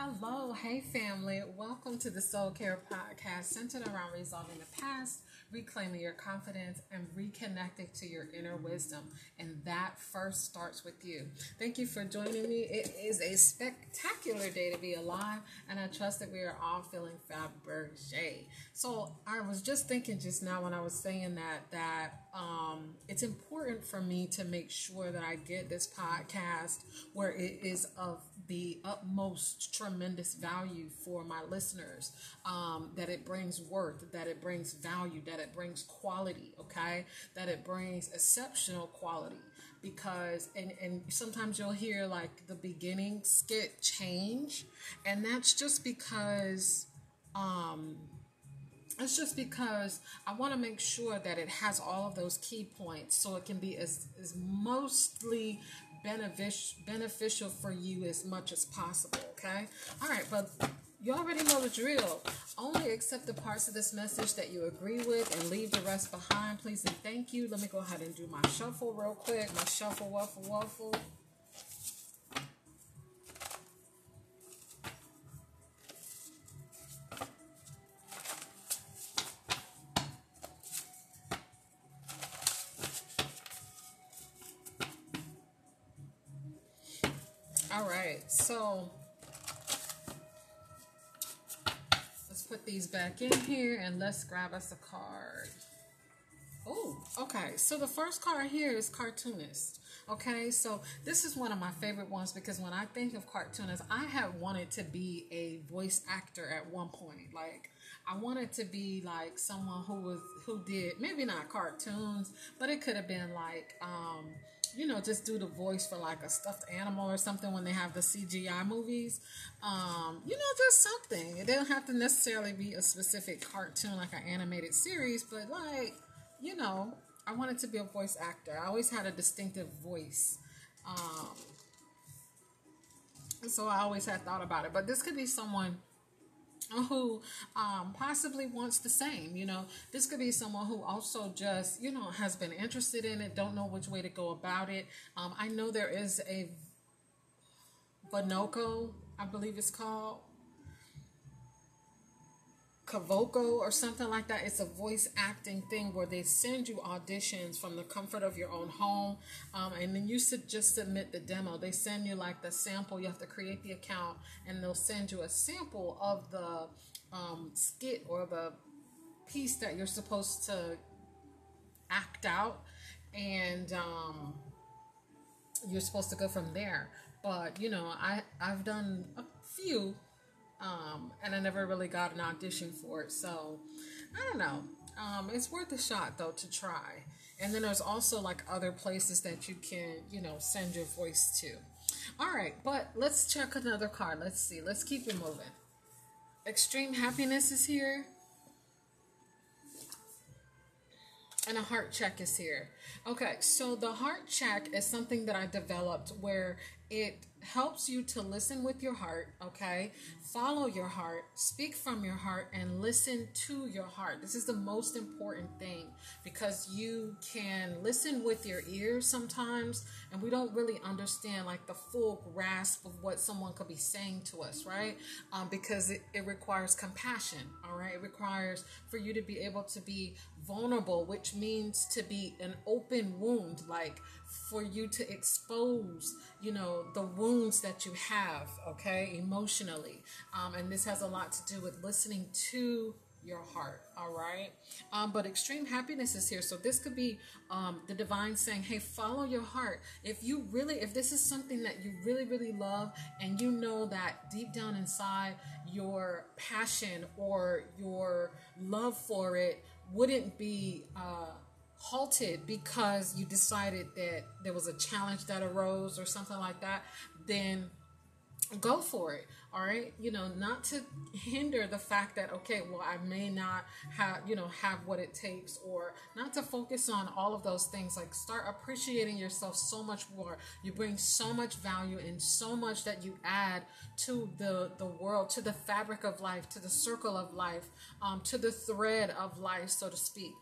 Hello, hey family. Welcome to the Soul Care Podcast centered around resolving the past, reclaiming your confidence, and reconnecting to your inner wisdom. And that first starts with you. Thank you for joining me. It is a spectacular day to be alive, and I trust that we are all feeling Fabergé. So I was just thinking just now when I was saying that that um, it's important for me to make sure that I get this podcast where it is of the utmost tremendous value for my listeners. Um, that it brings worth, that it brings value, that it brings quality. Okay, that it brings exceptional quality because and and sometimes you'll hear like the beginning skit change and that's just because um it's just because I want to make sure that it has all of those key points so it can be as, as mostly beneficial beneficial for you as much as possible. Okay. All right, but you already know the drill. Only accept the parts of this message that you agree with and leave the rest behind, please and thank you. Let me go ahead and do my shuffle real quick. My shuffle, waffle, waffle. Back in here and let's grab us a card. Oh, okay. So the first card here is cartoonist. Okay, so this is one of my favorite ones because when I think of cartoonists, I have wanted to be a voice actor at one point. Like I wanted to be like someone who was who did maybe not cartoons, but it could have been like um you know, just do the voice for like a stuffed animal or something when they have the CGI movies. Um, you know, just something. It doesn't have to necessarily be a specific cartoon like an animated series, but like, you know, I wanted to be a voice actor. I always had a distinctive voice. Um, so I always had thought about it. But this could be someone who um, possibly wants the same. You know, this could be someone who also just, you know, has been interested in it, don't know which way to go about it. Um, I know there is a Vanoco, I believe it's called. Kavoko or something like that. It's a voice acting thing where they send you auditions from the comfort of your own home, um, and then you should just submit the demo. They send you like the sample. You have to create the account, and they'll send you a sample of the um, skit or the piece that you're supposed to act out, and um, you're supposed to go from there. But you know, I I've done a few um, and I never really got an audition for it. So I don't know. Um, it's worth a shot though to try. And then there's also like other places that you can, you know, send your voice to. All right, but let's check another card. Let's see. Let's keep it moving. Extreme happiness is here. And a heart check is here. Okay, so the heart check is something that I developed where it helps you to listen with your heart, okay? Follow your heart, speak from your heart, and listen to your heart. This is the most important thing because you can listen with your ears sometimes, and we don't really understand like the full grasp of what someone could be saying to us, right? Um, because it, it requires compassion, all right? It requires for you to be able to be vulnerable, which means to be an open wound, like for you to expose, you know, the wounds that you have, okay, emotionally. Um, and this has a lot to do with listening to your heart, all right? Um, but extreme happiness is here. So this could be um, the divine saying, hey, follow your heart. If you really, if this is something that you really, really love, and you know that deep down inside, your passion or your love for it wouldn't be. Uh, halted because you decided that there was a challenge that arose or something like that, then go for it all right? You know not to hinder the fact that okay well i may not have you know have what it takes or not to focus on all of those things. Like start appreciating yourself so much more. You bring so much value and so much that you add to the the world to the fabric of life to the circle of life um, to the thread of life so to speak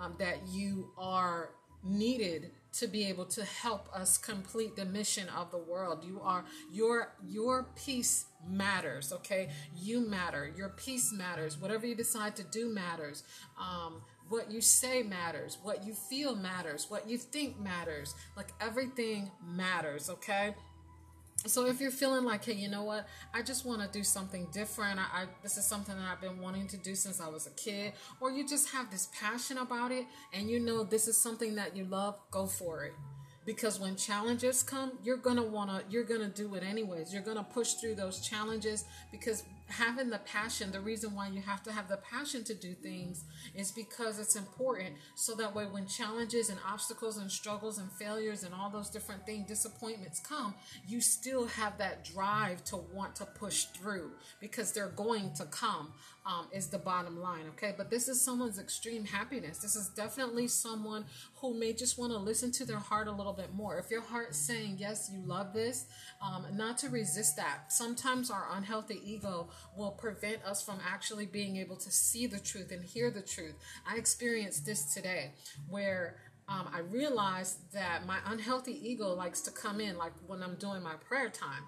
um, that you are needed to be able to help us complete the mission of the world. You are your your peace matters. Okay, you matter. Your peace matters. Whatever you decide to do matters. Um, what you say matters. What you feel matters. What you think matters. Like everything matters. Okay so if you're feeling like hey you know what? I just want to do something different. I, I, this is something that i've been wanting to do since i was a kid. Or you just have this passion about it and you know this is something that you love go for it. Because when challenges come you're gonna want to you're gonna do it anyways. You're gonna push through those challenges because having the passion the reason why you have to have the passion to do things is because it's important. So that way when challenges and obstacles and struggles and failures and all those different things disappointments come you still have that drive to want to push through because they're going to come um, is the bottom line okay? But this is someone's extreme happiness. This is definitely someone who may just want to listen to their heart a little bit more. If your heart's saying yes you love this um, not to resist that. Sometimes our unhealthy ego will prevent us from actually being able to see the truth and hear the truth. I experienced this today where um, I realized that my unhealthy ego likes to come in, like when I'm doing my prayer time.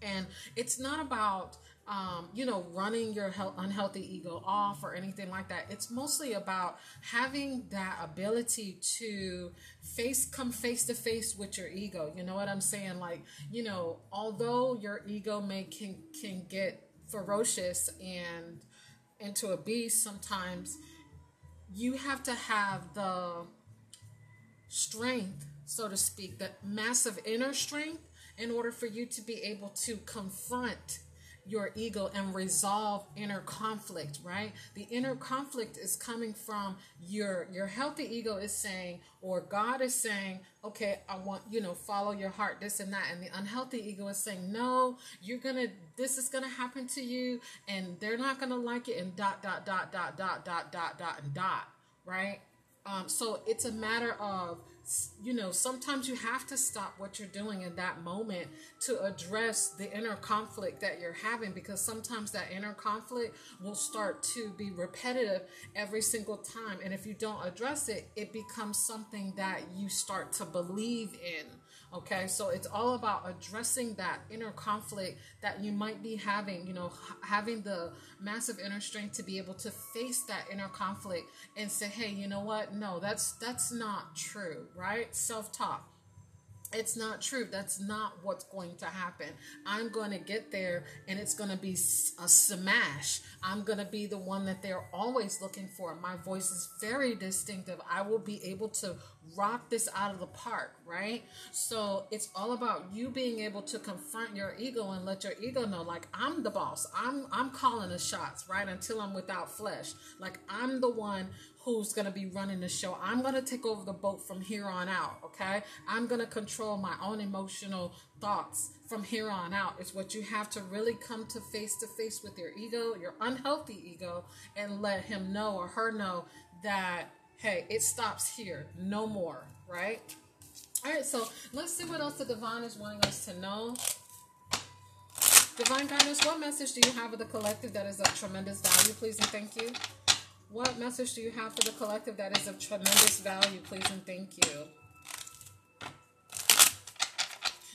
And it's not about um, you know, running your unhealthy ego off or anything like that. It's mostly about having that ability to face, come face to face with your ego. You know what I'm saying? Like, you know, although your ego may can can get ferocious and into a beast sometimes, you have to have the strength, so to speak, that massive inner strength in order for you to be able to confront your ego and resolve inner conflict right? The inner conflict is coming from your your healthy ego is saying or god is saying okay i want you know follow your heart this and that. And the unhealthy ego is saying no you're gonna this is gonna happen to you and they're not gonna like it and dot dot dot dot dot dot dot dot and dot right? Um so it's a matter of you know, sometimes you have to stop what you're doing in that moment to address the inner conflict that you're having because sometimes that inner conflict will start to be repetitive every single time. And if you don't address it, it becomes something that you start to believe in. Okay, so it's all about addressing that inner conflict that you might be having, you know, having the massive inner strength to be able to face that inner conflict and say, "Hey, you know what? No, that's that's not true." Right? Self-talk it's not true. That's not what's going to happen. I'm going to get there and it's going to be a smash. I'm going to be the one that they're always looking for. My voice is very distinctive. I will be able to rock this out of the park, right? So it's all about you being able to confront your ego and let your ego know like I'm the boss. I'm I'm calling the shots, right? Until I'm without flesh. Like I'm the one who's going to be running the show. I'm going to take over the boat from here on out, okay? I'm going to control my own emotional thoughts from here on out. It's what you have to really come to face to face with your ego, your unhealthy ego, and let him know or her know that, hey, it stops here, no more, right? All right, so let's see what else the divine is wanting us to know. Divine guidance, what message do you have of the collective that is of tremendous value, please and thank you? What message do you have for the collective that is of tremendous value, please and thank you?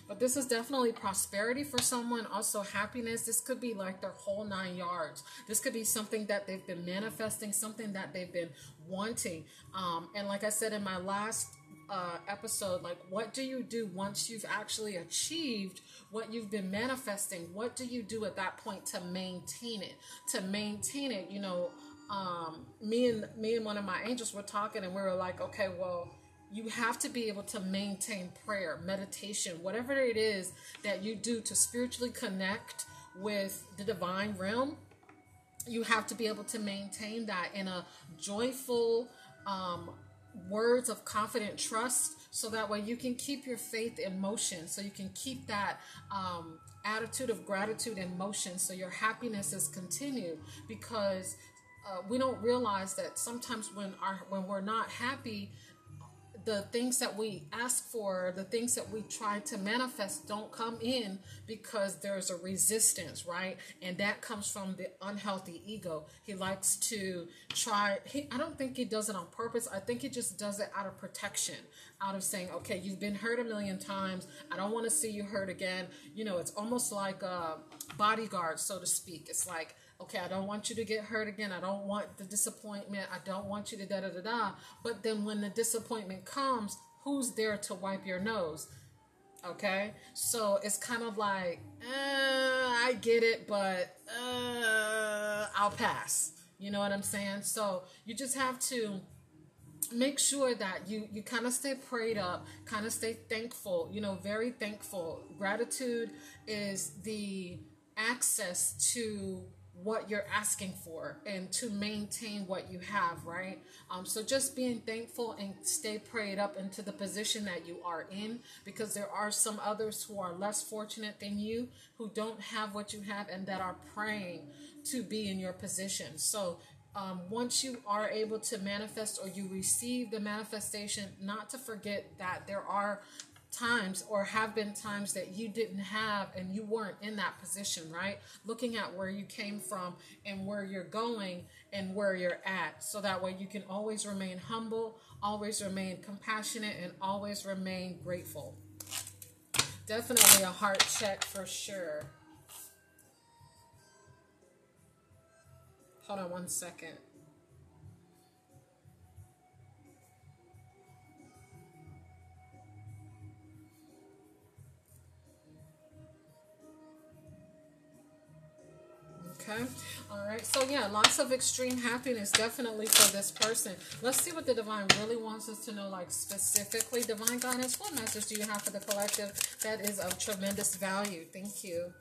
But this is definitely prosperity for someone, also happiness. This could be like their whole nine yards. This could be something that they've been manifesting, something that they've been wanting. Um, and like I said in my last uh, episode, like what do you do once you've actually achieved what you've been manifesting? What do you do at that point to maintain it? To maintain it, you know, um, me and me and one of my angels were talking, and we were like, okay, well, you have to be able to maintain prayer, meditation, whatever it is that you do to spiritually connect with the divine realm. You have to be able to maintain that in a joyful, um, words of confident trust so that way you can keep your faith in motion so you can keep that um, attitude of gratitude in motion so your happiness is continued because uh, we don't realize that sometimes when our when we're not happy the things that we ask for, the things that we try to manifest don't come in because there's a resistance, right? And that comes from the unhealthy ego. He likes to try, he, I don't think he does it on purpose. I think he just does it out of protection, out of saying, okay, you've been hurt a million times. I don't want to see you hurt again. You know, it's almost like a bodyguard, so to speak. It's like, okay, I don't want you to get hurt again. I don't want the disappointment. I don't want you to da da da da. But then when the disappointment comes, who's there to wipe your nose? Okay, so it's kind of like, uh, I get it, but uh, I'll pass. You know what I'm saying? So you just have to make sure that you you kind of stay prayed up kind of stay thankful you know very thankful gratitude is the access to what you're asking for and to maintain what you have, right? Um, so just being thankful and stay prayed up into the position that you are in because there are some others who are less fortunate than you who don't have what you have and that are praying to be in your position. So um, once you are able to manifest or you receive the manifestation, not to forget that there are times or have been times that you didn't have and you weren't in that position, right? Looking at where you came from and where you're going and where you're at. So that way you can always remain humble, always remain compassionate, and always remain grateful. Definitely a heart check for sure. Hold on one second. Okay. All right. So, yeah, lots of extreme happiness definitely for this person. Let's see what the divine really wants us to know, like specifically. Divine guidance, what message do you have for the collective that is of tremendous value? Thank you.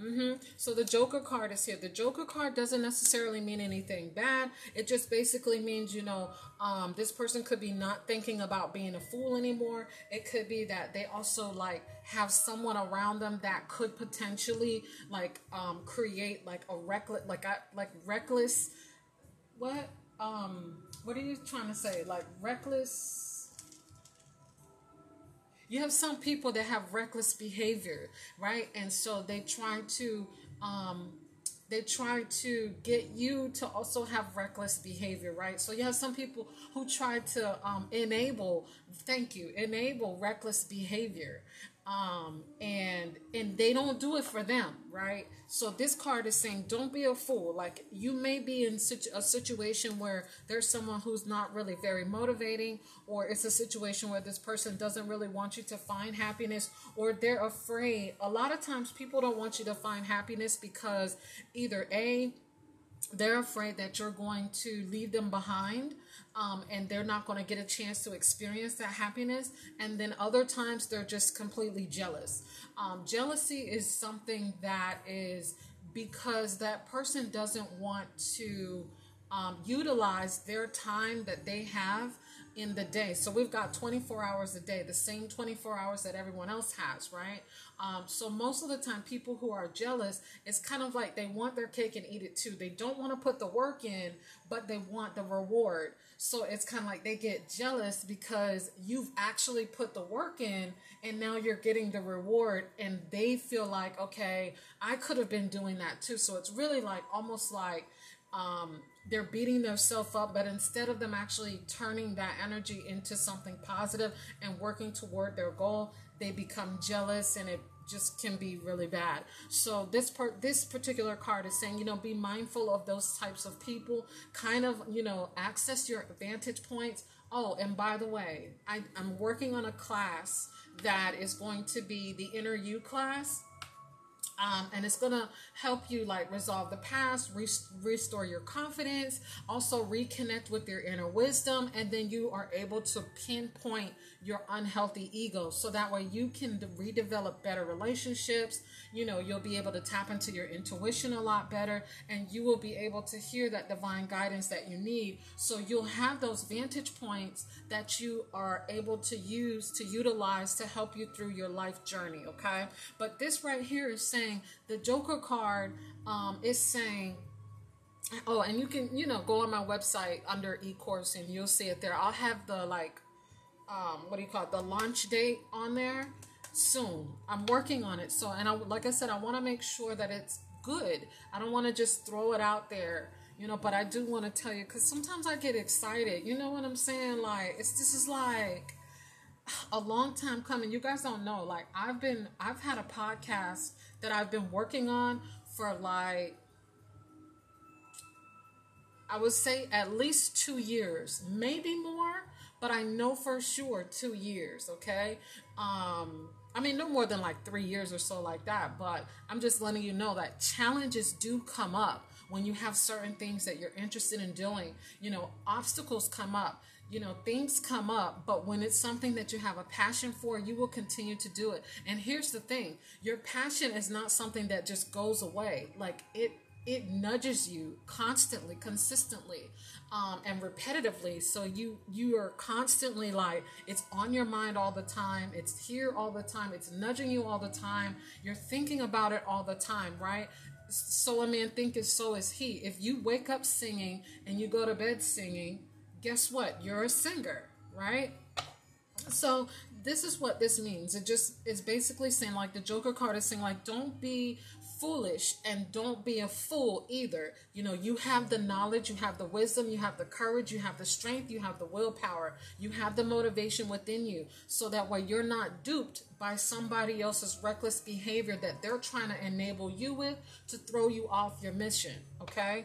Mm-hmm. So the Joker card is here. The Joker card doesn't necessarily mean anything bad. It just basically means, you know, um, this person could be not thinking about being a fool anymore. It could be that they also like have someone around them that could potentially like um, create like a reckless, like I like reckless. What? Um, what are you trying to say? Like reckless you have some people that have reckless behavior, right? And so they try to um, they try to get you to also have reckless behavior, right? So you have some people who try to um, enable, thank you, enable reckless behavior um and and they don't do it for them right? So this card is saying don't be a fool. Like you may be in such a situation where there's someone who's not really very motivating or it's a situation where this person doesn't really want you to find happiness or they're afraid. A lot of times people don't want you to find happiness because either a they're afraid that you're going to leave them behind um, and they're not going to get a chance to experience that happiness. And then other times they're just completely jealous. Um, jealousy is something that is because that person doesn't want to um, utilize their time that they have in the day. So we've got 24 hours a day, the same 24 hours that everyone else has, right? Um, so most of the time, people who are jealous, it's kind of like they want their cake and eat it too. They don't want to put the work in, but they want the reward. So it's kind of like they get jealous because you've actually put the work in and now you're getting the reward and they feel like, okay, I could have been doing that too. So it's really like almost like um, they're beating themselves up, but instead of them actually turning that energy into something positive and working toward their goal, they become jealous and it just can be really bad. So this part this particular card is saying, you know, be mindful of those types of people, kind of, you know, access your vantage points. Oh, and by the way, I, I'm working on a class that is going to be the inner you class um, and it's gonna help you like resolve the past, restore your confidence, also reconnect with your inner wisdom, and then you are able to pinpoint your unhealthy ego so that way you can redevelop better relationships. You know, you'll be able to tap into your intuition a lot better, and you will be able to hear that divine guidance that you need. So you'll have those vantage points that you are able to use to utilize to help you through your life journey. Okay, but this right here is saying saying the Joker card um, is saying oh and you can you know go on my website under e-course and you'll see it there i'll have the like um, what do you call it, the launch date on there soon. I'm working on it. So, and I, like I said, I want to make sure that it's good. I don't want to just throw it out there, you know, but I do want to tell you because sometimes I get excited. You know what I'm saying? Like, it's this is like a long time coming. You guys don't know. Like, I've been, I've had a podcast that I've been working on for like, I would say at least two years, maybe more, but I know for sure two years, okay? Um, I mean, no more than like three years or so, like that. But I'm just letting you know that challenges do come up when you have certain things that you're interested in doing. You know, obstacles come up, you know, things come up. But when it's something that you have a passion for, you will continue to do it. And here's the thing your passion is not something that just goes away, like it it nudges you constantly consistently um, and repetitively so you you are constantly like it's on your mind all the time it's here all the time it's nudging you all the time you're thinking about it all the time right so a man thinketh so is he if you wake up singing and you go to bed singing guess what you're a singer right so this is what this means it just is basically saying like the joker card is saying like don't be foolish and don't be a fool either. You know, you have the knowledge, you have the wisdom, you have the courage, you have the strength, you have the willpower, you have the motivation within you so that way you're not duped by somebody else's reckless behavior that they're trying to enable you with to throw you off your mission. Okay?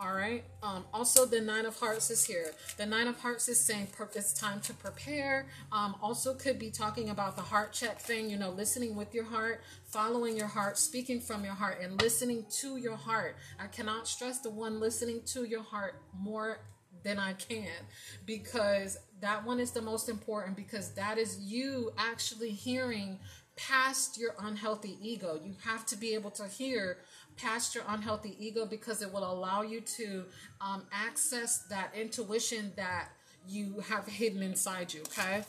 All right. Um, also, the Nine of Hearts is here. The Nine of Hearts is saying it's time to prepare. Um, also, could be talking about the heart check thing, you know, listening with your heart, following your heart, speaking from your heart, and listening to your heart. I cannot stress the one listening to your heart more than I can because that one is the most important because that is you actually hearing past your unhealthy ego. You have to be able to hear past your unhealthy ego because it will allow you to um, access that intuition that you have hidden inside you. Okay.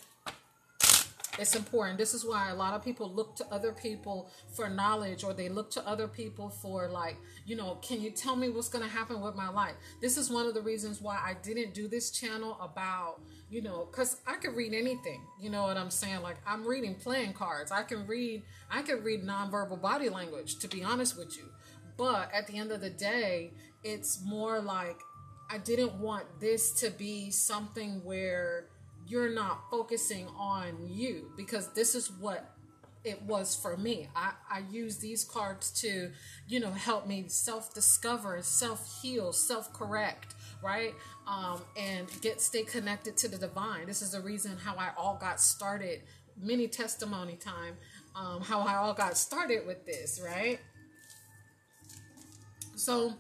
It's important. This is why a lot of people look to other people for knowledge or they look to other people for, like, you know, can you tell me what's going to happen with my life? This is one of the reasons why I didn't do this channel about, you know, because I could read anything. You know what I'm saying? Like, I'm reading playing cards. I can read, I can read nonverbal body language, to be honest with you. But at the end of the day, it's more like I didn't want this to be something where you're not focusing on you because this is what it was for me. I, I use these cards to, you know, help me self discover, self heal, self correct, right? Um, and get stay connected to the divine. This is the reason how I all got started, mini testimony time, um, how I all got started with this, right? So,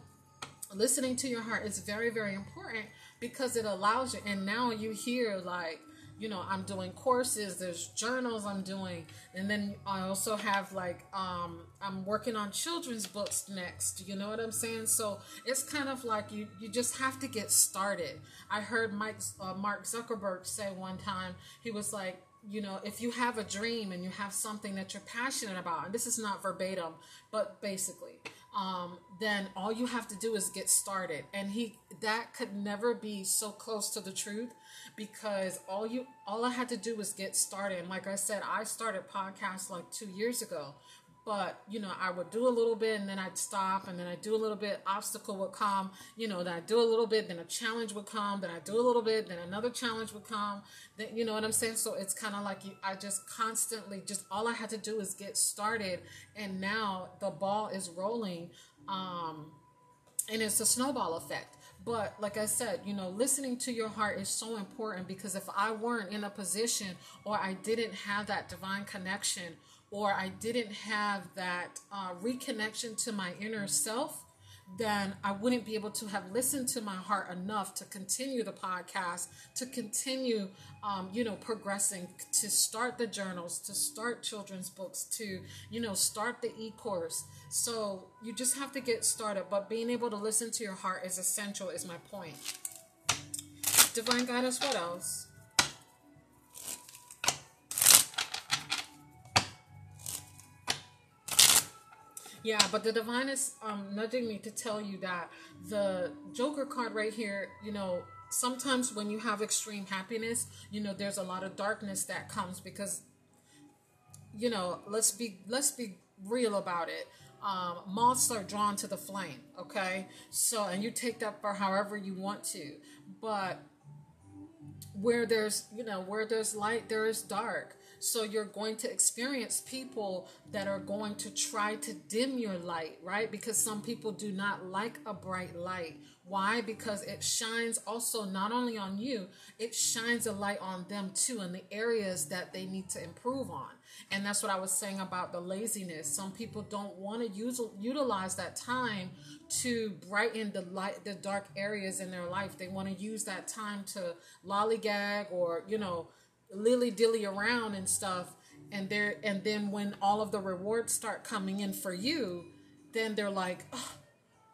listening to your heart is very, very important because it allows you. And now you hear, like, you know, I'm doing courses, there's journals I'm doing, and then I also have like, um, I'm working on children's books next. You know what I'm saying? So it's kind of like you, you just have to get started. I heard Mike, uh, Mark Zuckerberg say one time, he was like, you know, if you have a dream and you have something that you're passionate about, and this is not verbatim, but basically, um, then all you have to do is get started. And he that could never be so close to the truth because all you all I had to do was get started. And like I said, I started podcasts like two years ago but you know i would do a little bit and then i'd stop and then i'd do a little bit. Obstacle would come you know then i'd do a little bit then a challenge would come then i'd do a little bit then another challenge would come. Then you know what i'm saying? So it's kind of like i just constantly just all i had to do is get started and now the ball is rolling um and it's a snowball effect. But like I said, you know, listening to your heart is so important because if I weren't in a position or I didn't have that divine connection or I didn't have that uh, reconnection to my inner self, then I wouldn't be able to have listened to my heart enough to continue the podcast, to continue, um, you know, progressing, to start the journals, to start children's books, to, you know, start the e course. So you just have to get started. But being able to listen to your heart is essential, is my point. Divine guidance, what else? Yeah, but the divine is um, nudging me to tell you that the Joker card right here, you know, sometimes when you have extreme happiness, you know, there's a lot of darkness that comes because you know, let's be let's be real about it. Um, moths are drawn to the flame, okay? So, and you take that for however you want to, but where there's, you know, where there's light, there is dark. So you're going to experience people that are going to try to dim your light, right? Because some people do not like a bright light. Why? Because it shines also not only on you, it shines a light on them too in the areas that they need to improve on. And that's what I was saying about the laziness. Some people don't want to use utilize that time to brighten the light the dark areas in their life. They want to use that time to lollygag or, you know, lily dilly around and stuff. And there and then when all of the rewards start coming in for you, then they're like, oh,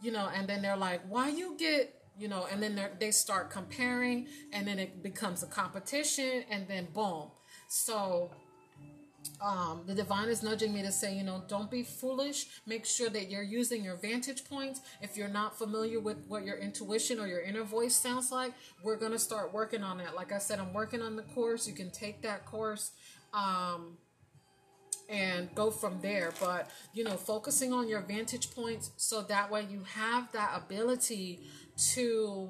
you know, and then they're like, why you get you know, and then they start comparing, and then it becomes a competition, and then boom. So um, the divine is nudging me to say, you know, don't be foolish. Make sure that you're using your vantage points. If you're not familiar with what your intuition or your inner voice sounds like, we're going to start working on that. Like I said, I'm working on the course. You can take that course. Um, and go from there. But, you know, focusing on your vantage points so that way you have that ability to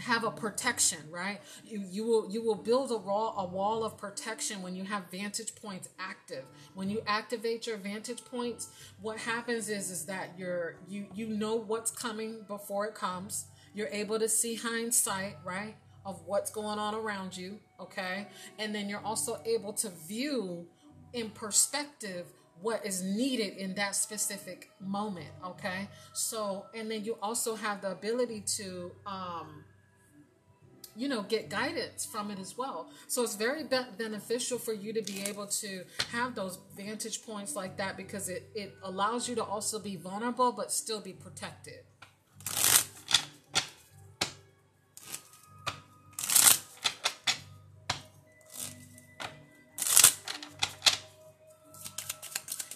have a protection, right? You you will you will build a wall a wall of protection when you have vantage points active. When you activate your vantage points, what happens is is that you're you you know what's coming before it comes. You're able to see hindsight, right? Of what's going on around you, okay? And then you're also able to view in perspective what is needed in that specific moment okay so and then you also have the ability to um you know get guidance from it as well so it's very be- beneficial for you to be able to have those vantage points like that because it, it allows you to also be vulnerable but still be protected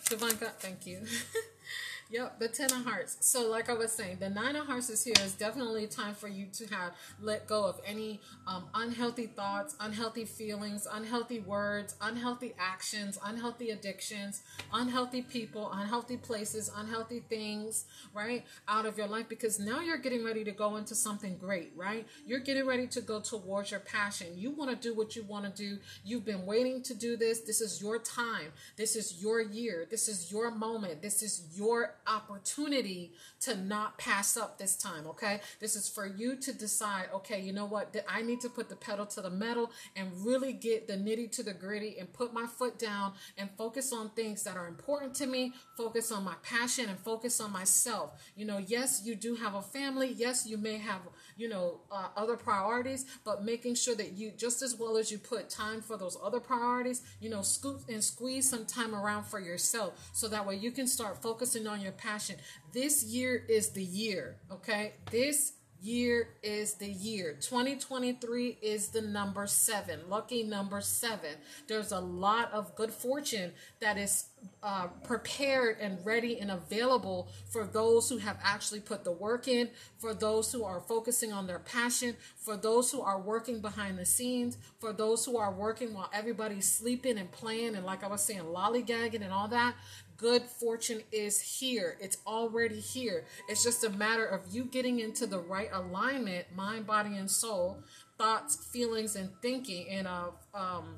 Divine God, thank you. Yep, the Ten of Hearts. So, like I was saying, the Nine of Hearts is here. It's definitely time for you to have let go of any um, unhealthy thoughts, unhealthy feelings, unhealthy words, unhealthy actions, unhealthy addictions, unhealthy people, unhealthy places, unhealthy things, right, out of your life because now you're getting ready to go into something great, right? You're getting ready to go towards your passion. You want to do what you want to do. You've been waiting to do this. This is your time. This is your year. This is your moment. This is your opportunity to not pass up this time, okay? This is for you to decide, okay, you know what? I need to put the pedal to the metal and really get the nitty to the gritty and put my foot down and focus on things that are important to me, focus on my passion and focus on myself. You know, yes, you do have a family. Yes, you may have, you know, uh, other priorities, but making sure that you, just as well as you put time for those other priorities, you know, scoop and squeeze some time around for yourself so that way you can start focusing on your passion. This year is the year, okay? This year is the year. 2023 is the number seven, lucky number seven. There's a lot of good fortune that is uh, prepared and ready and available for those who have actually put the work in, for those who are focusing on their passion, for those who are working behind the scenes, for those who are working while everybody's sleeping and playing and, like I was saying, lollygagging and all that good fortune is here. It's already here. It's just a matter of you getting into the right alignment, mind, body, and soul, thoughts, feelings, and thinking, and of um,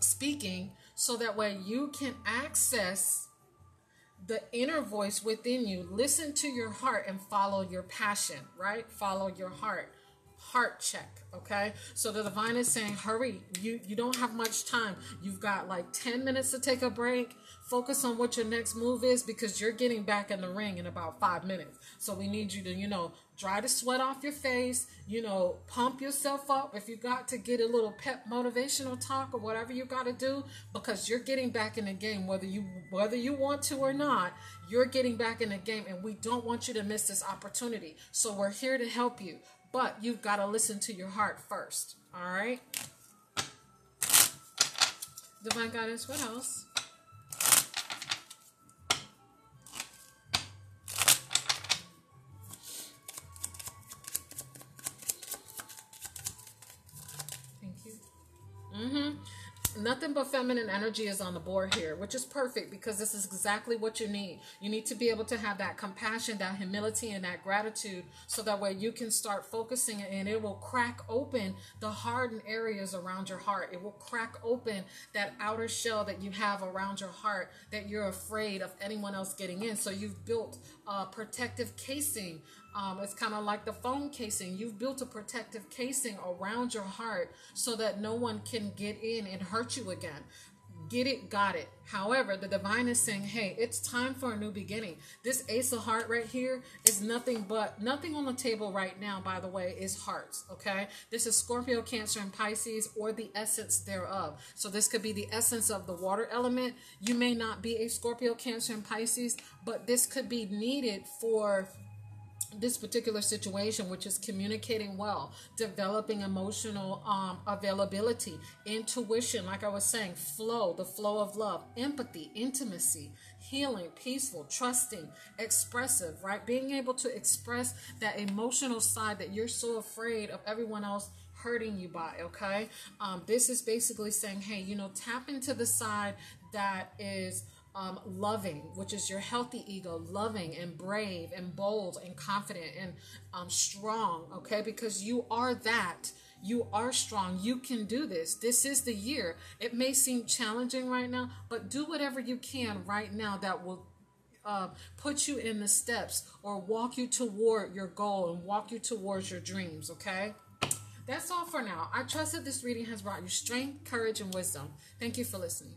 speaking, so that way you can access the inner voice within you. Listen to your heart and follow your passion, right? Follow your heart heart check okay? So the divine is saying hurry you you don't have much time. You've got like 10 minutes to take a break. Focus on what your next move is because you're getting back in the ring in about five minutes. So we need you to you know dry the sweat off your face you know pump yourself up. If you got to get a little pep motivational talk or whatever you got to do because you're getting back in the game whether you whether you want to or not you're getting back in the game and we don't want you to miss this opportunity. So we're here to help you but you've got to listen to your heart first. All right? Divine Goddess, what else? Thank you. Mm-hmm nothing but feminine energy is on the board here, which is perfect because this is exactly what you need. You need to be able to have that compassion, that humility, and that gratitude so that way you can start focusing and it will crack open the hardened areas around your heart. It will crack open that outer shell that you have around your heart that you're afraid of anyone else getting in. So you've built a protective casing um, it's kind of like the phone casing. You've built a protective casing around your heart so that no one can get in and hurt you again. Get it, got it. However, the divine is saying, hey, it's time for a new beginning. This ace of heart right here is nothing but nothing on the table right now, by the way, is hearts. Okay. This is Scorpio, Cancer, and Pisces, or the essence thereof. So this could be the essence of the water element. You may not be a Scorpio, Cancer, and Pisces, but this could be needed for this particular situation, which is communicating well, developing emotional um, availability, intuition, like I was saying, flow, the flow of love, empathy, intimacy, healing, peaceful, trusting, expressive, right? Being able to express that emotional side that you're so afraid of everyone else hurting you by, okay? Um, this is basically saying, hey, you know, tap into the side that is um, loving, which is your healthy ego, loving and brave and bold and confident and um, strong, okay? Because you are that. You are strong. You can do this. This is the year. It may seem challenging right now, but do whatever you can right now that will uh, put you in the steps or walk you toward your goal and walk you towards your dreams, okay? That's all for now. I trust that this reading has brought you strength, courage, and wisdom. Thank you for listening.